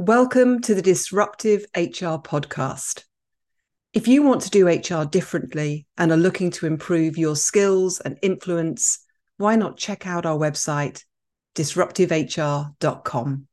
Welcome to the Disruptive HR podcast. If you want to do HR differently and are looking to improve your skills and influence, why not check out our website, disruptivehr.com.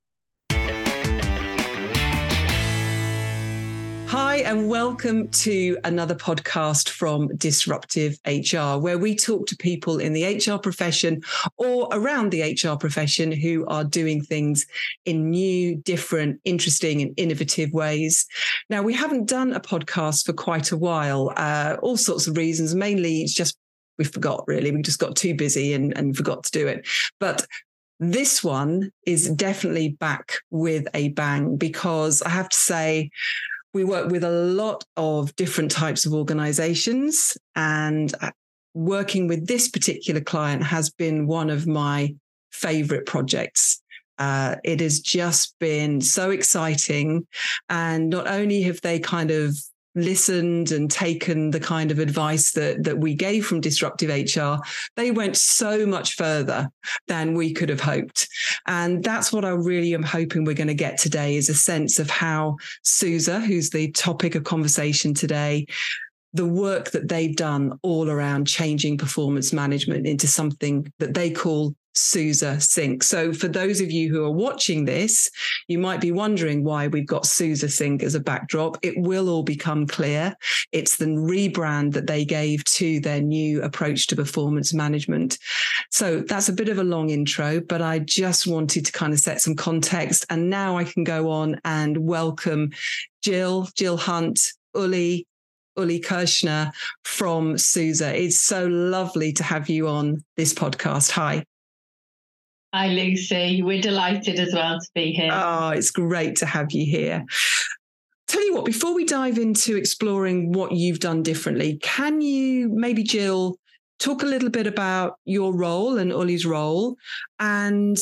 Hi, and welcome to another podcast from Disruptive HR, where we talk to people in the HR profession or around the HR profession who are doing things in new, different, interesting, and innovative ways. Now, we haven't done a podcast for quite a while, uh, all sorts of reasons. Mainly, it's just we forgot really. We just got too busy and, and forgot to do it. But this one is definitely back with a bang because I have to say, we work with a lot of different types of organizations and uh, working with this particular client has been one of my favorite projects. Uh, it has just been so exciting and not only have they kind of listened and taken the kind of advice that that we gave from disruptive HR, they went so much further than we could have hoped. And that's what I really am hoping we're going to get today is a sense of how SUSE, who's the topic of conversation today, the work that they've done all around changing performance management into something that they call SUSE Sync. So, for those of you who are watching this, you might be wondering why we've got SUSE Sync as a backdrop. It will all become clear. It's the rebrand that they gave to their new approach to performance management. So, that's a bit of a long intro, but I just wanted to kind of set some context. And now I can go on and welcome Gill, Gill Hunt, Uli, Uli Kirschner from SUSE. It's so lovely to have you on this podcast. Hi. Hi, Lucy. We're delighted as well to be here. Oh, it's great to have you here. Tell you what, before we dive into exploring what you've done differently, can you maybe, Gill, talk a little bit about your role and Uli's role and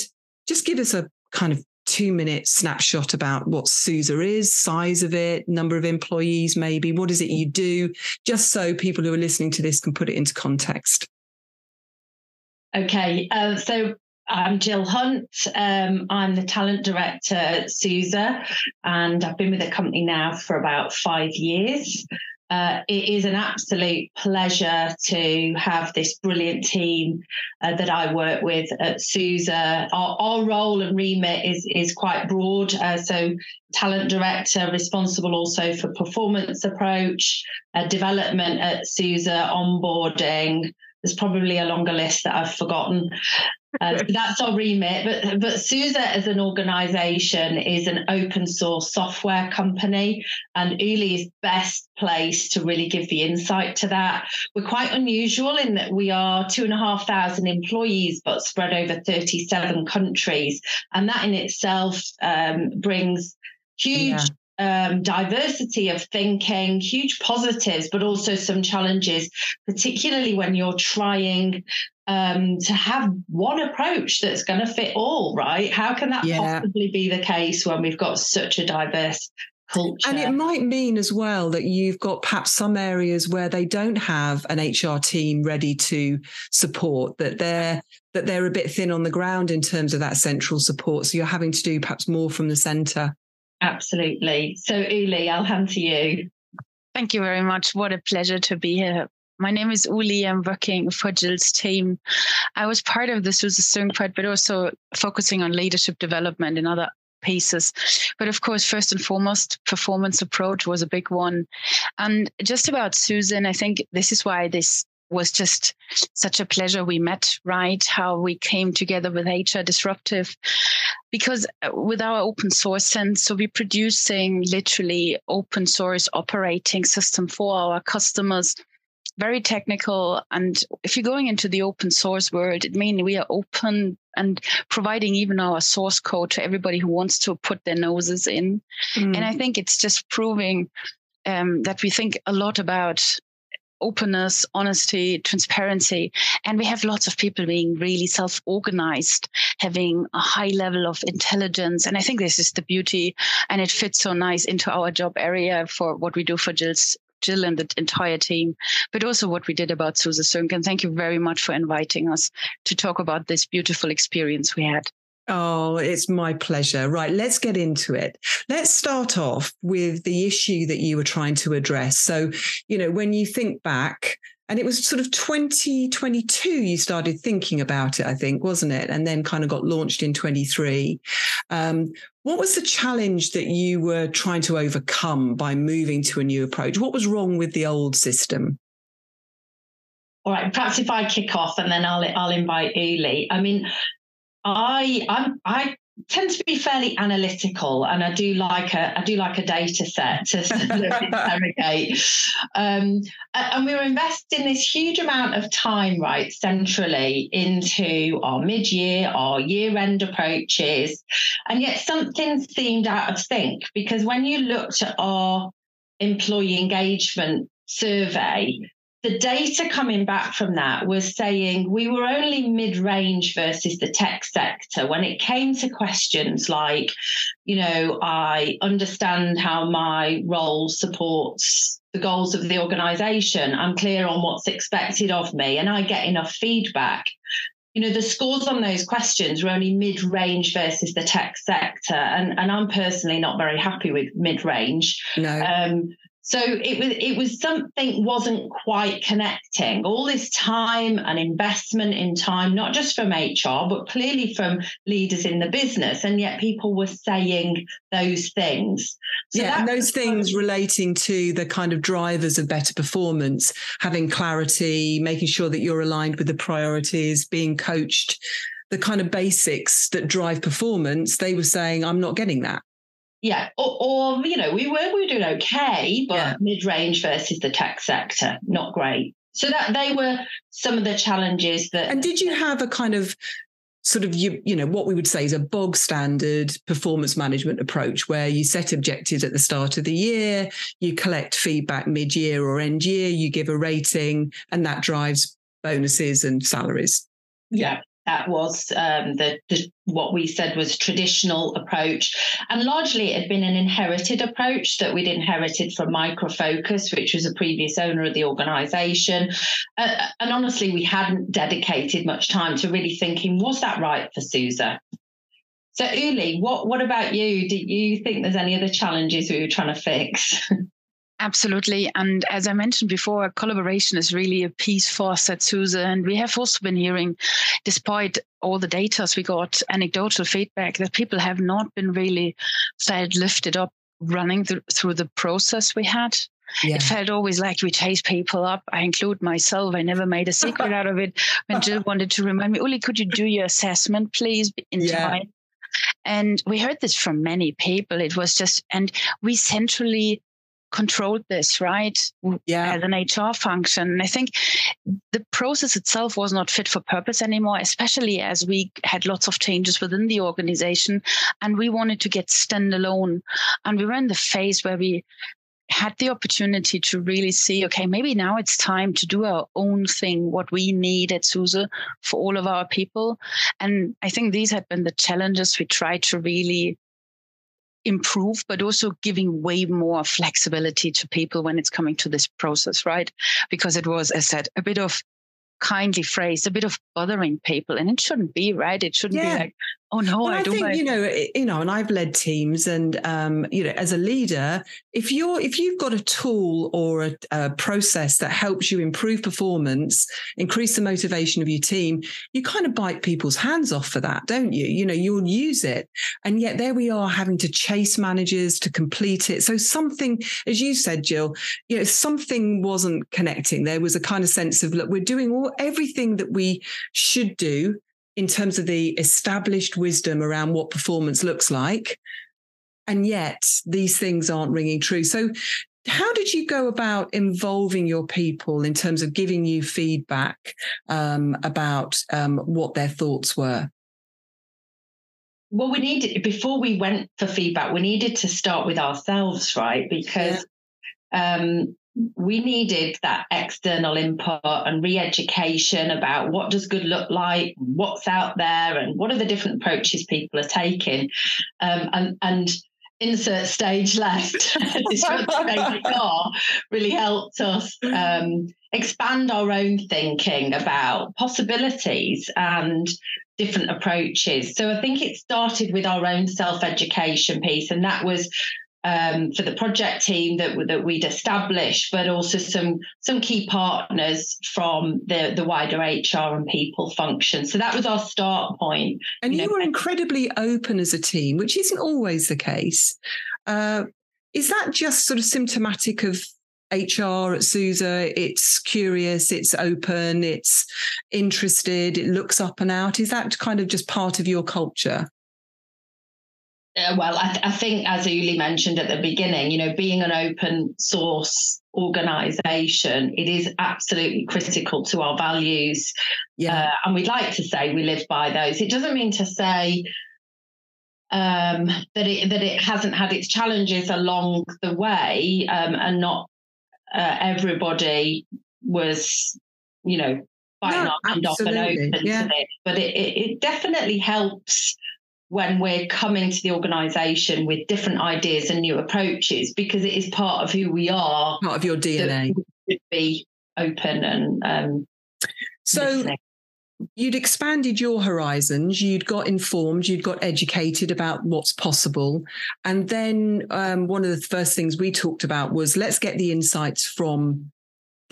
just give us a kind of two minute snapshot about what SUSE is, size of it, number of employees, maybe. What is it you do? Just so people who are listening to this can put it into context. Okay, uh, so I'm Gill Hunt. Um, I'm the talent director at SUSE, and I've been with the company now for about five years. Uh, it is an absolute pleasure to have this brilliant team uh, that I work with at SUSE. Our, our, role and remit is, is quite broad. Uh, so, talent director, responsible also for performance approach, uh, development at SUSE, onboarding, there's probably a longer list that I've forgotten. Uh, that's our remit. But but SUSE as an organisation is an open source software company, and Uli is best placed to really give the insight to that. We're quite unusual in that we are two and a half thousand employees, but spread over 37 countries, and that in itself um, brings huge yeah um, diversity of thinking, huge positives, but also some challenges, particularly when you're trying um, to have one approach that's going to fit all, right? How can that yeah. possibly be the case when we've got such a diverse Culture. And it might mean as well that you've got perhaps some areas where they don't have an HR team ready to support that they're that they're a bit thin on the ground in terms of that central support. So you're having to do perhaps more from the centre. Absolutely. So, Uli, I'll hand to you. Thank you very much. What a pleasure to be here. My name is Uli. I'm working for Gill's team. I was part of the SUSE Sync part, but also focusing on leadership development and other pieces. But of course, first and foremost, performance approach was a big one. And just about SUSE, I think this is why this was just such a pleasure we met, right? How we came together with HR Disruptive. Because uh, with our open source sense, so we're producing literally open source operating system for our customers very technical. And if you're going into the open source world, it means we are open and providing even our source code to everybody who wants to put their noses in. Mm. And I think it's just proving um, that we think a lot about openness, honesty, transparency. And we have lots of people being really self organized, having a high level of intelligence. And I think this is the beauty. And it fits so nice into our job area for what we do for Gill's. Gill and the entire team, but also what we did about SUSE Sync. And thank you very much for inviting us to talk about this beautiful experience we had. Oh, it's my pleasure. Right, let's get into it. Let's start off with the issue that you were trying to address. So, you know, when you think back, and it was sort of 2022 you started thinking about it, I think, wasn't it? And then kind of got launched in 23. Um, what was the challenge that you were trying to overcome by moving to a new approach? What was wrong with the old system? All right, perhaps if I kick off and then I'll I'll invite Uli. I mean, I I'm I tend to be fairly analytical and I do like a I do like a data set to interrogate. Um, and we were investing this huge amount of time, right, centrally into our mid-year, our year-end approaches. And yet something seemed out of sync because when you looked at our employee engagement survey, the data coming back from that was saying we were only mid range versus the tech sector when it came to questions like, you know, I understand how my role supports the goals of the organization. I'm clear on what's expected of me, and I get enough feedback. You know, the scores on those questions were only mid range versus the tech sector. And, and I'm personally not very happy with mid range. No. Um, so it was it was something wasn't quite connecting. All this time and investment in time, not just from HR, but clearly from leaders in the business, and yet people were saying those things. So yeah, and those things relating to the kind of drivers of better performance, having clarity, making sure that you're aligned with the priorities, being coached, the kind of basics that drive performance. They were saying, "I'm not getting that." Yeah, or, or, you know, we were we were doing okay, but yeah. mid range versus the tech sector, not great. So that they were some of the challenges that. And did you have a kind of sort of you you know what we would say is a bog standard performance management approach where you set objectives at the start of the year you collect feedback mid-year or end year you give a rating and that drives bonuses and salaries yeah that was um, the, the, what we said was traditional approach. And largely it had been an inherited approach that we'd inherited from Micro Focus which was a previous owner of the organization. Uh, and honestly we hadn't dedicated much time to really thinking was that right for SUSE so uli what what about you? Do you think there's any other challenges we were trying to fix Absolutely. And as I mentioned before, collaboration is really a piece for us at SUSE. And we have also been hearing, despite all the data we got, anecdotal feedback that people have not been really felt lifted up running th- through the process we had. Yeah. It felt always like we chase people up. I include myself. I never made a secret out of it. When Gill wanted to remind me, Uli, could you do your assessment, please, in yeah. time? And we heard this from many people. It was just, and we centrally controlled this, right? Yeah. As an HR function. And I think the process itself was not fit for purpose anymore, especially as we had lots of changes within the organization and we wanted to get standalone. And we were in the phase where we had the opportunity to really see, okay, maybe now it's time to do our own thing, what we need at SUSE for all of our people. And I think these had been the challenges we tried to really improve, but also giving way more flexibility to people when it's coming to this process, right? Because it was, as I said, a bit of kindly phrase, a bit of bothering people, and it shouldn't be, right? It shouldn't yeah. be like, oh no, I, I think you know, you know, and I've led teams, and um, you know, as a leader, if you're if you've got a tool or a, a, process that helps you improve performance, increase the motivation of your team, you kind of bite people's hands off for that, don't you? You know, you'll use it, and yet there we are having to chase managers to complete it. So something, as you said, Gill, you know, something wasn't connecting. There was a kind of sense of look, we're doing all everything that we should do in terms of the established wisdom around what performance looks like. And yet these things aren't ringing true. So, how did you go about involving your people in terms of giving you feedback um, about um, what their thoughts were? Well, we needed, before we went for feedback, we needed to start with ourselves, right? Because yeah. um, we needed that external input and re-education about what does good look like, what's out there, and what are the different approaches people are taking. Um, and and insert stage left really helped us um, expand our own thinking about possibilities and different approaches. So I think it started with our own self education piece, and that was um, for the project team that that we'd established, but also some some key partners from the the wider HR and people function. So that was our start point. And you, you know, were incredibly open as a team, which isn't always the case. Uh, is that just sort of symptomatic of HR at SUSE? It's curious, it's open, it's interested, it looks up and out. Is that kind of just part of your culture? Uh, well, I, th- I, think, as Uli mentioned at the beginning, you know, being an open source organization, it is absolutely critical to our values. Yeah. Uh, and we'd like to say we live by those. It doesn't mean to say um, that it that it hasn't had its challenges along the way, um, and not uh, everybody was, you know, biting no, our hand off and open yeah. to it. But it, it, it definitely helps when we're coming to the organization with different ideas and new approaches because it is part of who we are. Part of your DNA. Should be open and um, so listening. you'd expanded your horizons you'd got informed you'd got educated about what's possible and then um, one of the first things we talked about was let's get the insights from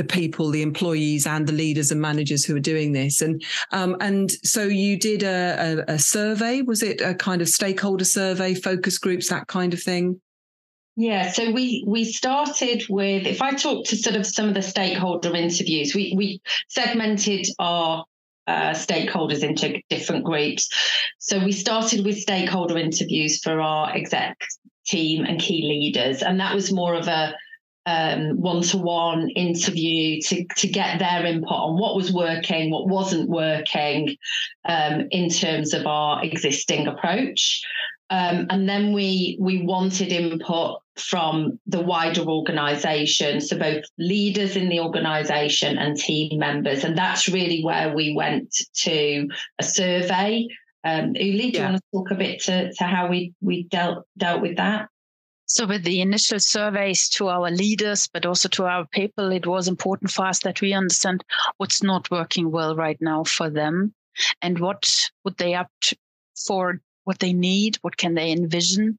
the people, the employees, and the leaders and managers who are doing this. And um, and so you did a, a, a survey. Was it a kind of stakeholder survey, focus groups, that kind of thing? Yeah, so we we started with if I talk to sort of some of the stakeholder interviews, we we segmented our uh, stakeholders into different groups. So we started with stakeholder interviews for our exec team and key leaders, and that was more of a um, one-to-one interview to, to get their input on what was working, what wasn't working um, in terms of our existing approach. Um, and then we we wanted input from the wider organisation, so both leaders in the organisation and team members, and that's really where we went to a survey. Um, Uli, do yeah. you want to talk a bit to, to how we we dealt dealt with that? So, with the initial surveys to our leaders, but also to our people, it was important for us that we understand what's not working well right now for them and what would they up for, what they need, what can they envision.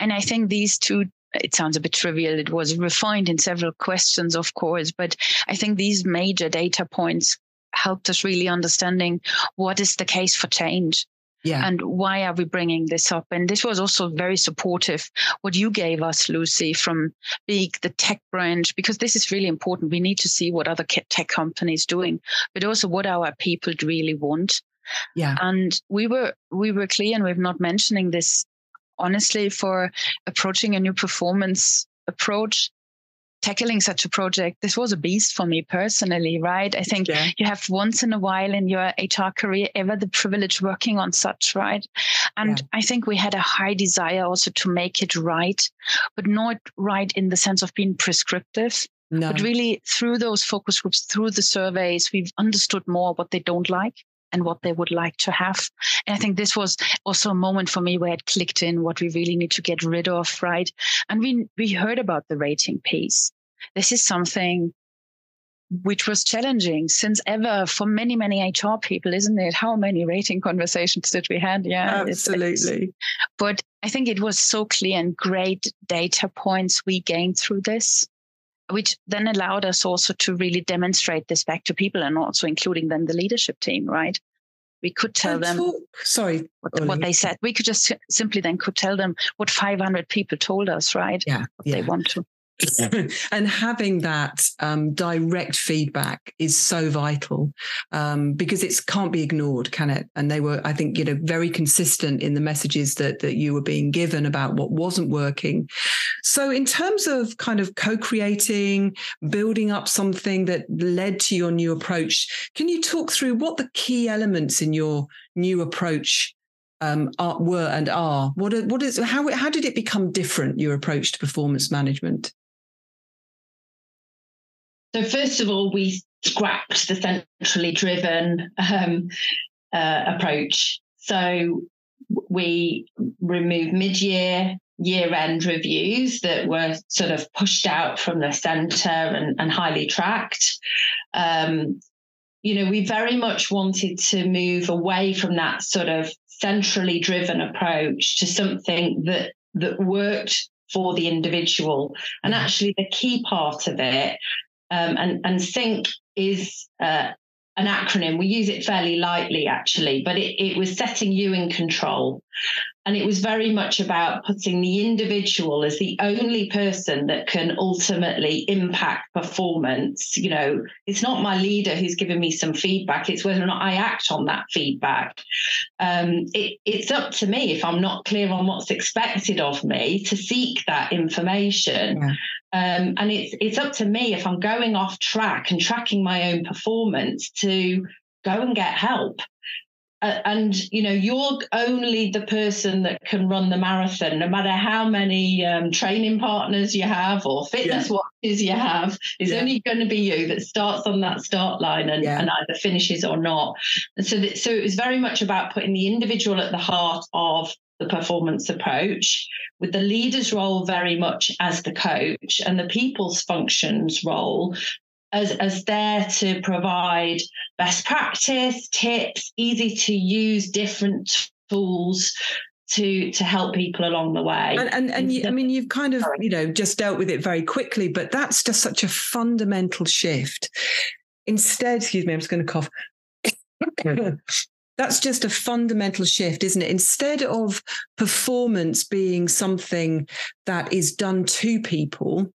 And I think these two it sounds a bit trivial. It was refined in several questions, of course, but I think these major data points helped us really understanding what is the case for change yeah. And why are we bringing this up? And this was also very supportive, what you gave us, Lucy, from being the tech branch, because this is really important. We need to see what other tech companies doing, but also what our people really want. Yeah. And we were we were clear, and we're not mentioning this honestly for approaching a new performance approach tackling such a project, this was a beast for me personally, right? I think yeah. you have once in a while in your HR career ever the privilege working on such, right? And yeah. I think we had a high desire also to make it right, but not right in the sense of being prescriptive. No. But really, through those focus groups, through the surveys, we've understood more what they don't like and what they would like to have. And I think this was also a moment for me where it clicked in what we really need to get rid of, right? And we we heard about the rating piece. This is something which was challenging since ever for many, many HR people, isn't it? How many rating conversations did we had? Yeah, absolutely. It's, it's, but I think it was so clear and great data points we gained through this which then allowed us also to really demonstrate this back to people and also including then the leadership team, right? We could tell them. Talk, sorry, what, what, they said. We could just simply then could tell them what 500 people told us, right? Yeah, what yeah. they want to. and having that um, direct feedback is so vital um, because it can't be ignored, can it? And they were, I think, you know, very consistent in the messages that that you were being given about what wasn't working. So, in terms of kind of co-creating, building up something that led to your new approach, can you talk through what the key elements in your new approach um, are, were and are? What, what is how how did it become different? Your approach to performance management? So, first of all, we scrapped the centrally driven um, uh, approach. So, we removed mid year year end reviews that were sort of pushed out from the centre and, and highly tracked. Um, you know, we very much wanted to move away from that sort of centrally driven approach to something that that worked for the individual. And mm-hmm. actually, the key part of it, um, and and sync is uh, an acronym. We use it fairly lightly, actually, but it, it was setting you in control. And it was very much about putting the individual as the only person that can ultimately impact performance. You know, it's not my leader who's giving me some feedback, it's whether or not I act on that feedback. Um, it, it's up to me if I'm not clear on what's expected of me to seek that information. Yeah. Um, and it's it's up to me if I'm going off track and tracking my own performance to go and get help and you know you're only the person that can run the marathon no matter how many um, training partners you have or fitness yeah. watches you have it's yeah. only going to be you that starts on that start line and, yeah. and either finishes or not and so that, so it was very much about putting the individual at the heart of the performance approach with the leader's role very much as the coach and the people's functions role as, as there to provide best practice, tips, easy to use different tools to to help people along the way. And and, and you, I mean, you've kind of you know just dealt with it very quickly, but that's just such a fundamental shift. Instead, excuse me, I'm just going to cough. that's just a fundamental shift, isn't it? Instead of performance being something that is done to people,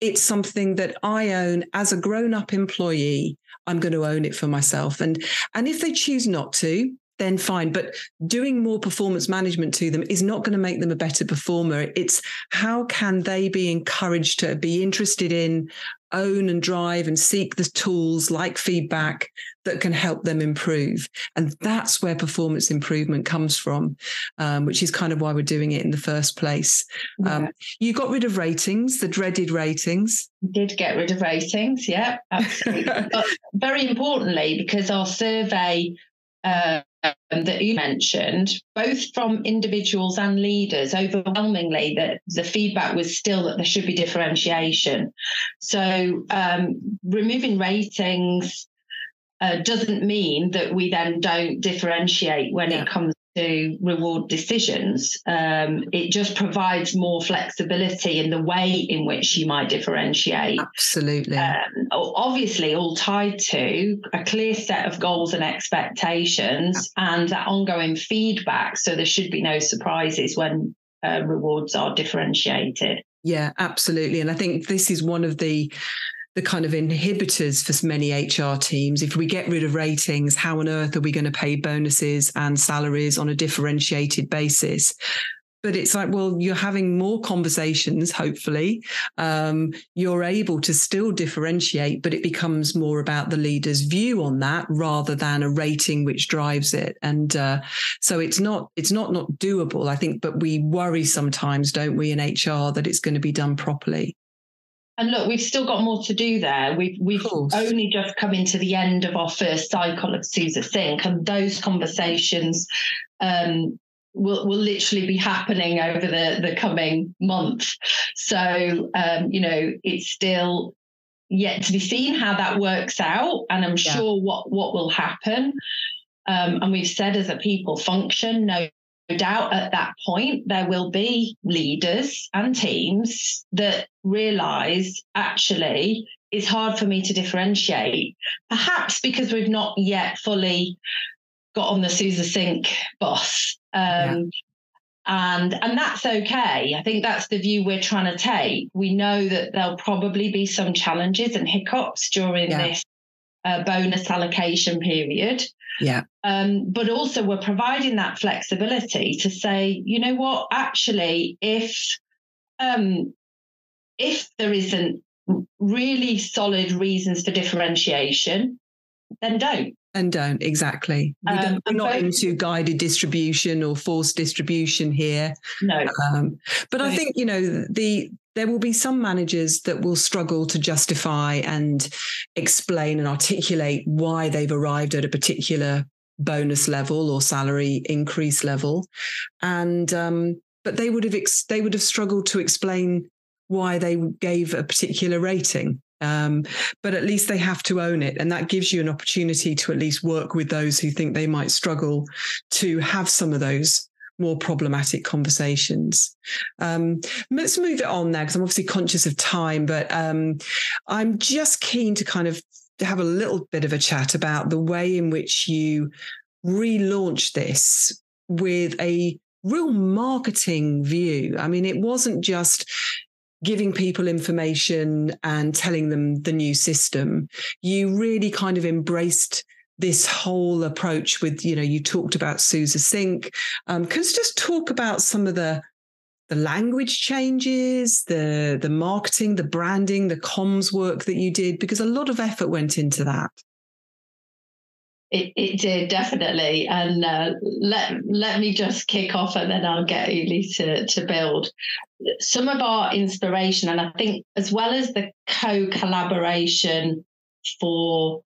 it's something that I own as a grown up employee. I'm going to own it for myself. And, and if they choose not to, then fine. But doing more performance management to them is not going to make them a better performer. It's how can they be encouraged to be interested in, own and drive and seek the tools like feedback that can help them improve. And that's where performance improvement comes from, um, which is kind of why we're doing it in the first place. Yeah. Um, you got rid of ratings, the dreaded ratings. Did get rid of ratings, yeah, absolutely. but very importantly, because our survey uh, that you mentioned, both from individuals and leaders, overwhelmingly that the feedback was still that there should be differentiation. So um, removing ratings uh, doesn't mean that we then don't differentiate when yeah. it comes to reward decisions. Um, it just provides more flexibility in the way in which you might differentiate. Absolutely. Um, obviously, all tied to a clear set of goals and expectations and that ongoing feedback. So there should be no surprises when uh, rewards are differentiated. Yeah, absolutely. And I think this is one of the the kind of inhibitors for many HR teams. If we get rid of ratings, how on earth are we going to pay bonuses and salaries on a differentiated basis? But it's like, well, you're having more conversations, hopefully. Um, you're able to still differentiate, but it becomes more about the leader's view on that rather than a rating which drives it. And uh, so it's not it's not not doable, I think, but we worry sometimes, don't we, in HR that it's going to be done properly. And look, we've still got more to do there. We've we've only just come into the end of our first cycle of SUSE Sync, and those conversations um, will will literally be happening over the the coming month. So um, you know, it's still yet to be seen how that works out, and I'm yeah. sure what what will happen. Um, and we've said as a people function, no doubt at that point there will be leaders and teams that realize actually it's hard for me to differentiate perhaps because we've not yet fully got on the SUSE Sync bus um, yeah. and and that's okay i think that's the view we're trying to take we know that there'll probably be some challenges and hiccups during yeah. this uh, bonus allocation period yeah. Um, but also, we're providing that flexibility to say, you know what, actually, if um, if there isn't really solid reasons for differentiation, then don't. And don't exactly. We um, we're not into guided distribution or forced distribution here. No. Um, but I think you know the there will be some managers that will struggle to justify and explain and articulate why they've arrived at a particular bonus level or salary increase level. And um, but they would have ex- they would have struggled to explain why they gave a particular rating. Um, but at least they have to own it. And that gives you an opportunity to at least work with those who think they might struggle to have some of those more problematic conversations. Um, let's move it on now because I'm obviously conscious of time, but um, I'm just keen to kind of have a little bit of a chat about the way in which you relaunched this with a real marketing view. I mean, it wasn't just giving people information and telling them the new system. You really kind of embraced this whole approach with, you know, you talked about SUSE Sync. Um, can you just talk about some of the the language changes, the the marketing, the branding, the comms work that you did, because a lot of effort went into that. It, it did definitely, and uh, let let me just kick off, and then I'll get Uli to to build some of our inspiration, and I think as well as the co collaboration for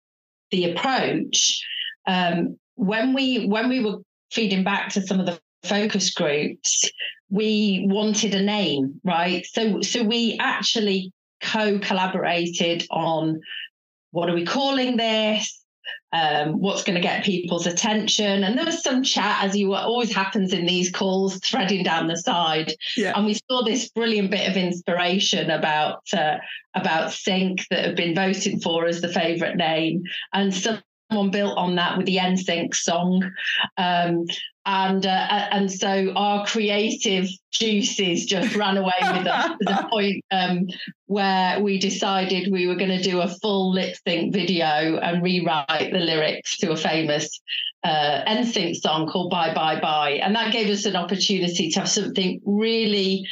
the approach, um, when we when we were feeding back to some of the focus groups, we wanted a name, right? So so we actually co collaborated on what are we calling this um, what's going to get people's attention. And there was some chat, as you always happens in these calls, threading down the side. Yeah. And we saw this brilliant bit of inspiration about uh, about Sync that had been voted for as the favourite name, and someone built on that with the NSYNC song. Um, and uh, and so our creative juices just ran away with us to the point um, where we decided we were going to do a full lip sync video and rewrite the lyrics to a famous uh, NSYNC song called "Bye Bye Bye," and that gave us an opportunity to have something really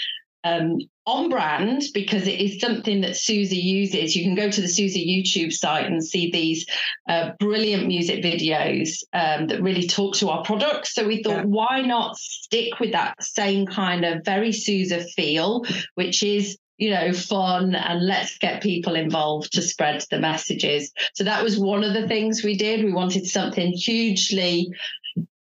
um, on brand because it is something that SUSE uses. You can go to the SUSE YouTube site and see these uh, brilliant music videos um, that really talk to our products. So we thought, yeah. why not stick with that same kind of very SUSE feel, which is you know, fun and let's get people involved to spread the messages. So that was one of the things we did. We wanted something hugely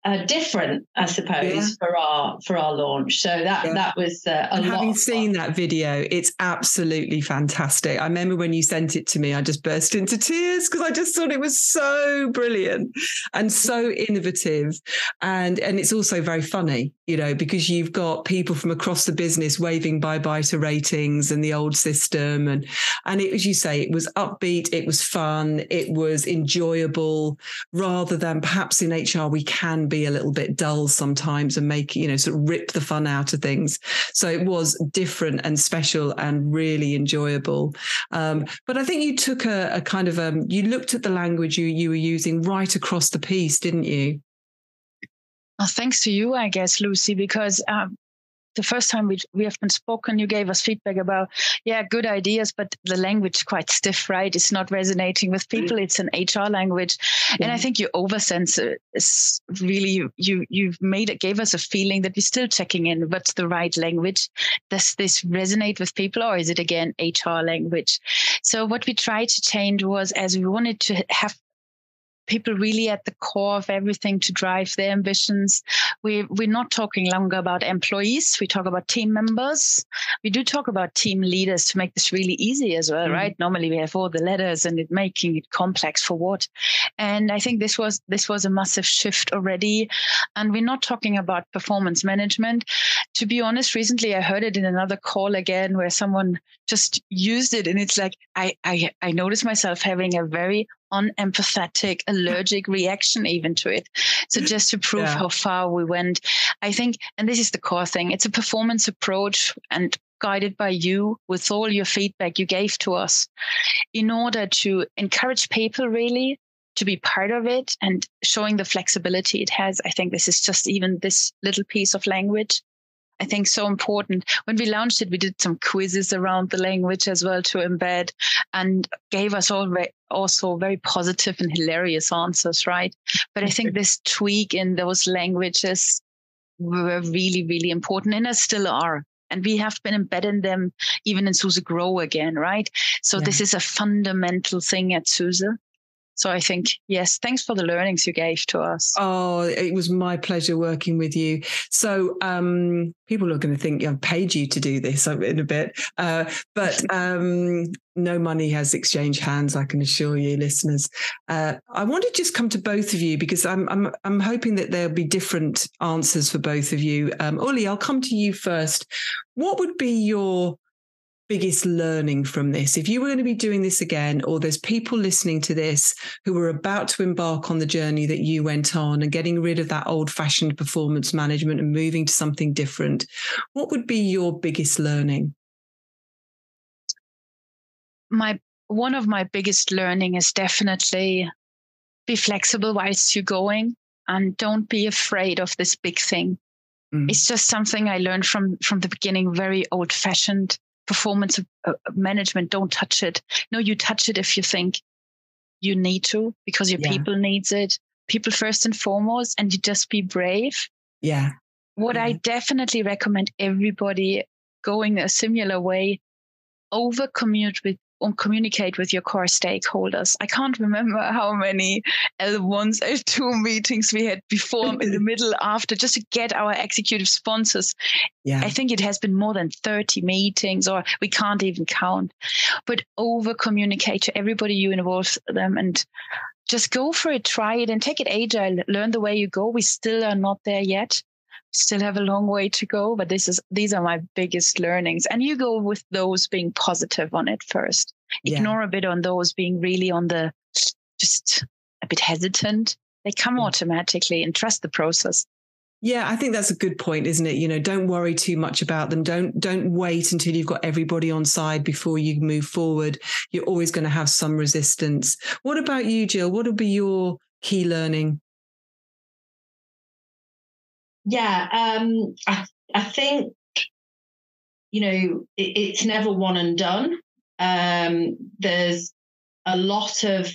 uh, different, I suppose, yeah. for our for our launch. So that yeah. that was uh, a and lot. Having seen that video, it's absolutely fantastic. I remember when you sent it to me, I just burst into tears because I just thought it was so brilliant and so innovative, and and it's also very funny, you know, because you've got people from across the business waving bye bye to ratings and the old system, and and it, as you say, it was upbeat, it was fun, it was enjoyable, rather than perhaps in HR we can be a little bit dull sometimes and make, you know, sort of rip the fun out of things. So it was different and special and really enjoyable. Um, but I think you took a, a kind of, um, you looked at the language you, you were using right across the piece, didn't you? Well, thanks to you, I guess, Lucy, because um, the first time we we have been spoken, you gave us feedback about yeah, good ideas, but the language quite stiff, right? It's not resonating with people. It's an HR language, yeah. and I think your oversense is really you you've made it gave us a feeling that we're still checking in. What's the right language? Does this resonate with people, or is it again HR language? So what we tried to change was as we wanted to have people really at the core of everything to drive their ambitions. We, we're not talking longer about employees. We talk about team members. We do talk about team leaders to make this really easy as well, mm-hmm. right? Normally we have all the letters and it making it complex for what. And I think this was, this was a massive shift already. And we're not talking about performance management. To be honest, recently I heard it in another call again where someone just used it and it's like, I, I, I noticed myself having a very unempathetic, allergic reaction even to it. So just to prove yeah. how far we went, I think, and this is the core thing, it's a performance approach and guided by you with all your feedback you gave to us in order to encourage people really to be part of it and showing the flexibility it has. I think this is just even this little piece of language I think so important. When we launched it, we did some quizzes around the language as well to embed and gave us all also very positive and hilarious answers, right? But I think this tweak in those languages were really, really important and still are. And we have been embedding them even in SUSE Grow again, right? So yeah. this is a fundamental thing at SUSE. So I think, yes, thanks for the learnings you gave to us. Oh, it was my pleasure working with you. So um, people are going to think I've paid you to do this in a bit, uh, but um, no money has exchanged hands. I can assure you, listeners. Uh, I want to just come to both of you because I'm I'm I'm hoping that there'll be different answers for both of you. Um, Uli, I'll come to you first. What would be your biggest learning from this? If you were going to be doing this again, or there's people listening to this who are about to embark on the journey that you went on and getting rid of that old fashioned performance management and moving to something different, what would be your biggest learning? My one of my biggest learning is definitely be flexible whilst you're going and don't be afraid of this big thing. Mm. It's just something I learned from from the beginning, very old fashioned performance uh, management don't touch it no you touch it if you think you need to because your yeah. people needs it people first and foremost and you just be brave yeah what yeah. i definitely recommend everybody going a similar way over commute with communicate with your core stakeholders. I can't remember how many L1s, L2 meetings we had before, in the middle, after, just to get our executive sponsors. Yeah. I think it has been more than 30 meetings, or we can't even count. But over communicate to everybody you involve them and just go for it, try it, and take it agile. Learn the way you go. We still are not there yet still have a long way to go but this is these are my biggest learnings and you go with those being positive on it first ignore yeah. a bit on those being really on the just a bit hesitant they come yeah. automatically and trust the process yeah, I think that's a good point, isn't it? You know, don't worry too much about them. Don't don't wait until you've got everybody on side before you move forward. You're always going to have some resistance. What about you, Gill? What would be your key learning? Yeah, um, I, I think, you know, it, it's never one and done. Um, there's a lot of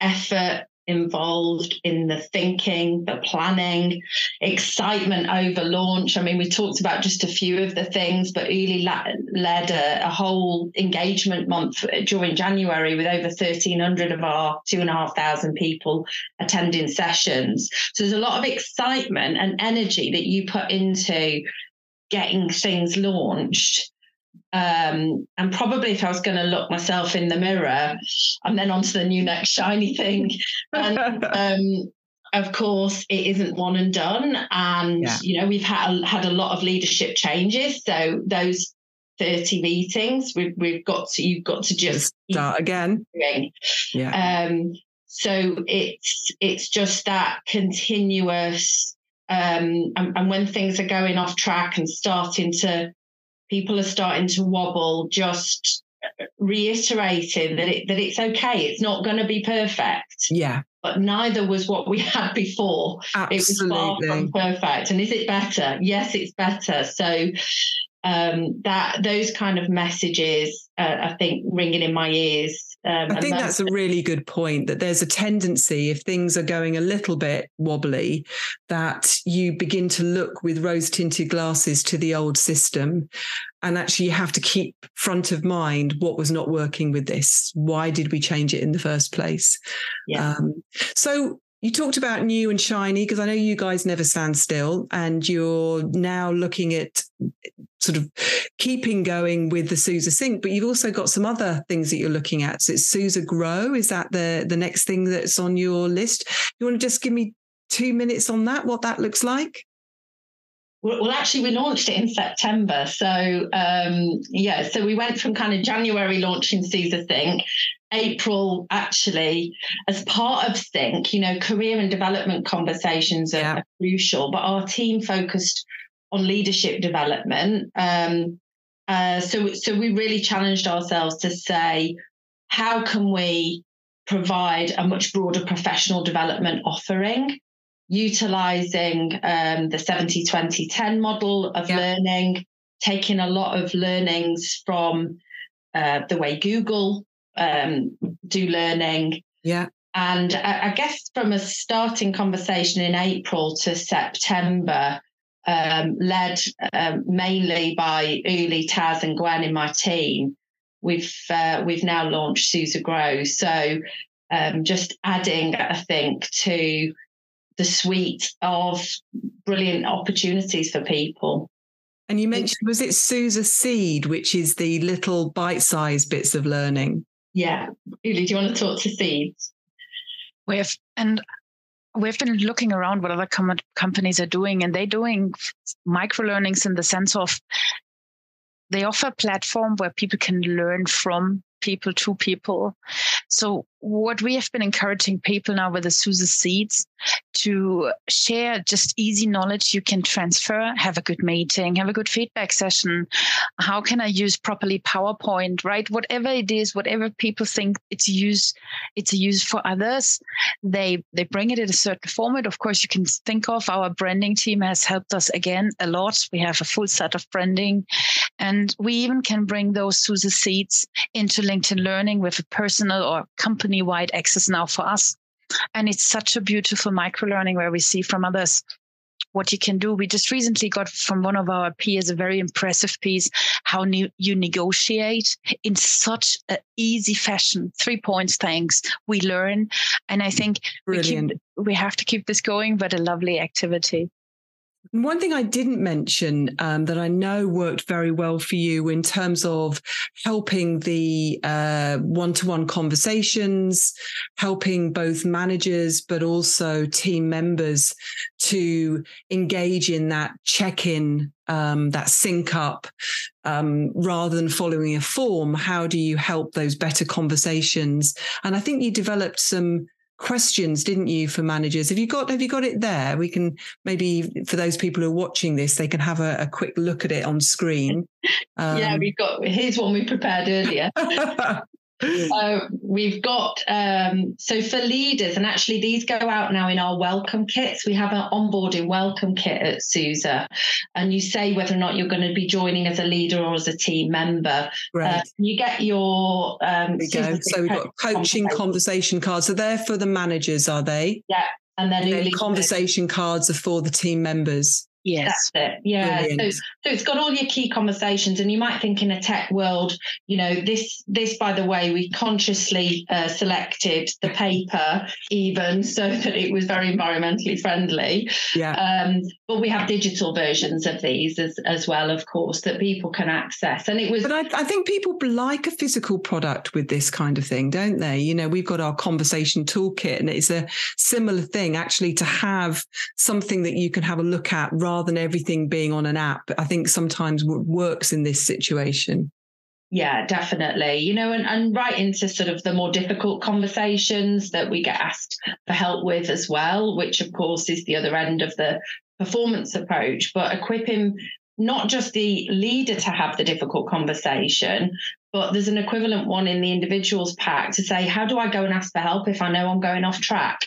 effort involved in the thinking, the planning, excitement over launch. I mean, we talked about just a few of the things, but Uli led a, a whole engagement month during January with over 1,300 of our 2,500 people attending sessions. So there's a lot of excitement and energy that you put into getting things launched. Um, and probably if I was going to look myself in the mirror, I'm then onto the new next shiny thing. And um, of course, it isn't one and done. And yeah. you know, we've had had a lot of leadership changes. So those 30 meetings, we've we've got to you've got to just start again. Doing. Yeah. Um, so it's it's just that continuous um, and, and, when things are going off track and starting to people are starting to wobble, just reiterating that it that it's okay. It's not going to be perfect. Yeah. But neither was what we had before. Absolutely. It was far from perfect. And is it better? Yes, it's better. So um, that those kind of messages, uh, I think, ringing in my ears um, I think that's, that's a really good point that there's a tendency, if things are going a little bit wobbly, that you begin to look with rose tinted glasses to the old system. And actually, you have to keep front of mind what was not working with this. Why did we change it in the first place? Yeah. Um, so, you talked about new and shiny because I know you guys never stand still, and you're now looking at sort of keeping going with the SUSE Sync, but you've also got some other things that you're looking at. So it's SUSE Grow. Is that the the next thing that's on your list? You want to just give me two minutes on that? What that looks like? Well, actually, we launched it in September. So, um, yeah, so we went from kind of January launching SUSE Sync, April actually, as part of Sync, you know, career and development conversations are, yeah. are crucial, but our team focused on leadership development. Um, uh, so, so we really challenged ourselves to say, how can we provide a much broader professional development offering, utilizing um, the 70 20 10 model of yeah. learning, taking a lot of learnings from uh, the way Google um, do learning. Yeah. And I, I guess from a starting conversation in April to September, um, led um, mainly by Uli, Taz, and Gwen in my team, we've uh, we've now launched SUSE Grow. So um, just adding, I think, to the suite of brilliant opportunities for people. And you mentioned, was it SUSE Seed, which is the little bite sized bits of learning? Yeah. Uli, do you want to talk to Seeds? We have, and we've been looking around what other com- companies are doing, and they're doing micro learnings in the sense of they offer a platform where people can learn from people to people. So what we have been encouraging people now with the SUSE Seeds to share just easy knowledge you can transfer, have a good meeting, have a good feedback session. How can I use properly PowerPoint, right? Whatever it is, whatever people think it's use, it's a use for others. They they bring it in a certain format. Of course, you can think of our branding team has helped us again a lot. We have a full set of branding, and we even can bring those SUSE Seeds into LinkedIn Learning with a personal or company wide access now for us. And it's such a beautiful micro learning where we see from others what you can do. We just recently got from one of our peers a very impressive piece how ne- you negotiate in such an easy fashion. Three points, thanks. We learn, and I think we, keep, we have to keep this going. But a lovely activity. One thing I didn't mention um, that I know worked very well for you in terms of helping the one to one conversations, helping both managers but also team members to engage in that check in, um, that sync up, um, rather than following a form. How do you help those better conversations? And I think you developed some questions didn't you for managers? Have you got have you got it there? We can maybe for those people who are watching this they can have a, a quick look at it on screen. Um, yeah we've got here's one we prepared earlier uh, we've got um, so for leaders, and actually these go out now in our welcome kits. We have an onboarding welcome kit at SUSE, and you say whether or not you're going to be joining as a leader or as a team member. Right. Uh, you get your. Um, we go. So we've got coaching conversation cards. So they're for the managers, are they? Yeah. And then, and then conversation cards are for the team members. Yes. That's it. Yeah. So, so it's got all your key conversations, and you might think in a tech world, you know, this this by the way, we consciously uh, selected the paper even so that it was very environmentally friendly. Yeah. Um, but we have digital versions of these as as well, of course, that people can access. And it was. But I, I think people like a physical product with this kind of thing, don't they? You know, we've got our conversation toolkit, and it's a similar thing actually to have something that you can have a look at rather rather than everything being on an app, I think sometimes works in this situation. Yeah, definitely. You know, and, and right into sort of the more difficult conversations that we get asked for help with as well, which of course is the other end of the performance approach, but equipping not just the leader to have the difficult conversation, but there's an equivalent one in the individuals pack to say, how do I go and ask for help if I know I'm going off track?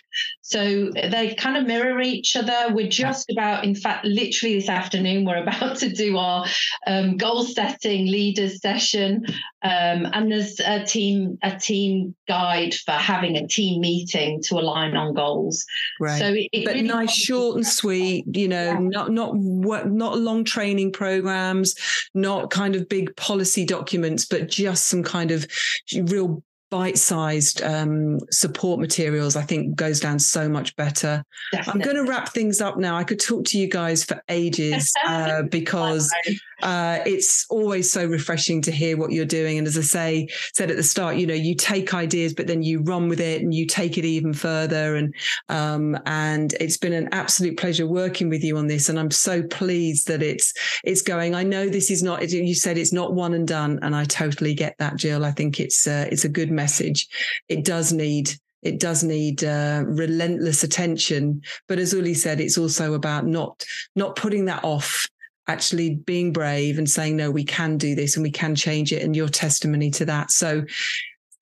So they kind of mirror each other. We're just about, in fact, literally this afternoon, we're about to do our um, goal setting leaders session. Um, and there's a team, a team guide for having a team meeting to align on goals. Right. So it, it but really nice, short and sweet, you know, yeah. not, not, not long training programs, not kind of big policy documents, but just some kind of real bite-sized um, support materials i think goes down so much better. Definitely. i'm going to wrap things up now. I could talk to you guys for ages uh, because uh, it's always so refreshing to hear what you're doing. And as i say said at the start you know you take ideas but then you run with it and you take it even further. And um, and it's been an absolute pleasure working with you on this. And i'm so pleased that it's it's going. I know this is not you said it's not one and done. And i totally get that Gill. I think it's uh, it's a good message. It does need it does need uh, relentless attention. But as Uli said, it's also about not not putting that off. Actually, being brave and saying no, we can do this and we can change it, and your testimony to that. So,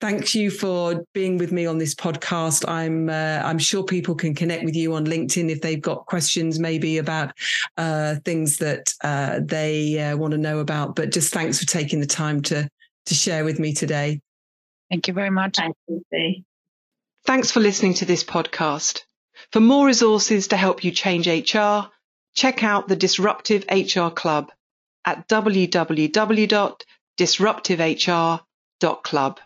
thank you for being with me on this podcast. I'm uh, I'm sure people can connect with you on LinkedIn if they've got questions, maybe about uh, things that uh, they uh, want to know about. But just thanks for taking the time to to share with me today. Thank you very much. Thank you. Thanks for listening to this podcast. For more resources to help you change HR, check out the Disruptive HR Club at www.disruptivehr.club.